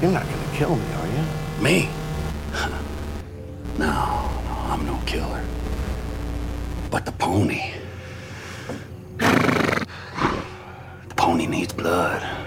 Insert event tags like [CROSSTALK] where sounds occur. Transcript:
You're not gonna kill me, are you? Me? [LAUGHS] No, no, I'm no killer. But the pony. The pony needs blood.